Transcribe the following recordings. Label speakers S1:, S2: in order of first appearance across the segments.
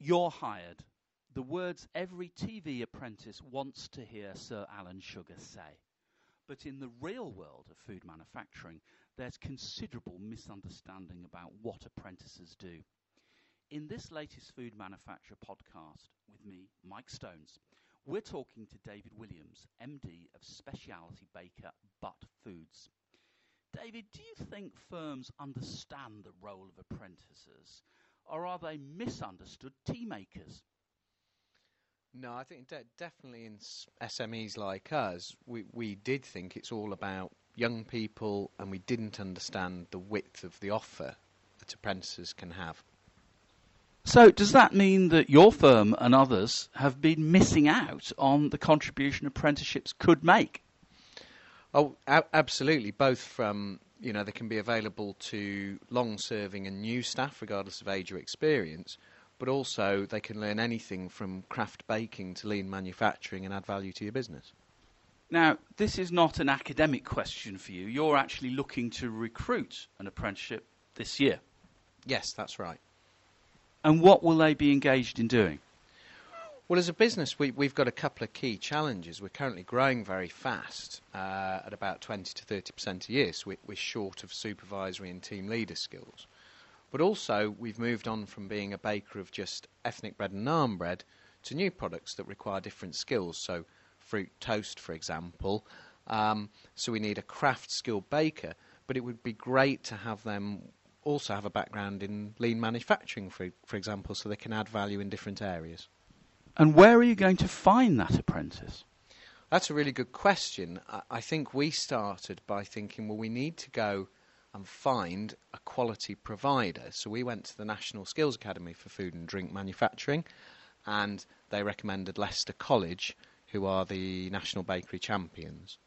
S1: You're hired. The words every TV apprentice wants to hear Sir Alan Sugar say. But in the real world of food manufacturing, there's considerable misunderstanding about what apprentices do. In this latest Food Manufacturer podcast with me, Mike Stones, we're talking to David Williams, MD of specialty baker Butt Foods. David, do you think firms understand the role of apprentices, or are they misunderstood tea makers?
S2: No, I think de- definitely in SMEs like us, we, we did think it's all about young people and we didn't understand the width of the offer that apprentices can have.
S1: So, does that mean that your firm and others have been missing out on the contribution apprenticeships could make?
S2: Oh, a- absolutely. Both from, you know, they can be available to long serving and new staff, regardless of age or experience, but also they can learn anything from craft baking to lean manufacturing and add value to your business.
S1: Now, this is not an academic question for you. You're actually looking to recruit an apprenticeship this year.
S2: Yes, that's right.
S1: And what will they be engaged in doing?
S2: Well, as a business, we, have got a couple of key challenges. We're currently growing very fast uh, at about 20 to 30% a year, so we're short of supervisory and team leader skills. But also, we've moved on from being a baker of just ethnic bread and naan bread to new products that require different skills. So, fruit toast, for example. Um, so, we need a craft skilled baker, but it would be great to have them also have a background in lean manufacturing, for, for example, so they can add value in different areas.
S1: And where are you going to find that apprentice?
S2: That's a really good question. I think we started by thinking, well, we need to go and find a quality provider. So we went to the National Skills Academy for Food and Drink Manufacturing, and they recommended Leicester College, who are the national bakery champions.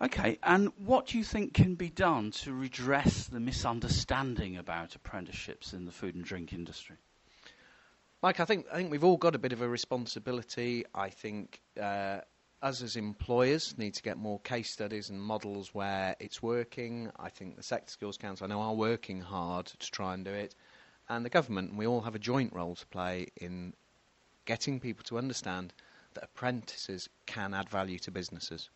S1: Okay, and what do you think can be done to redress the misunderstanding about apprenticeships in the food and drink industry?
S2: Mike, I think I think we've all got a bit of a responsibility. I think uh, us as employers need to get more case studies and models where it's working. I think the Sector Skills Council, I know, are working hard to try and do it, and the government. We all have a joint role to play in getting people to understand that apprentices can add value to businesses.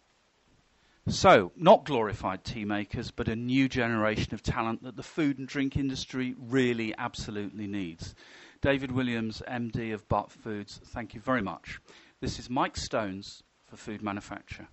S1: So, not glorified tea makers, but a new generation of talent that the food and drink industry really absolutely needs. David Williams, MD of Butt Foods, thank you very much. This is Mike Stones for Food Manufacturer.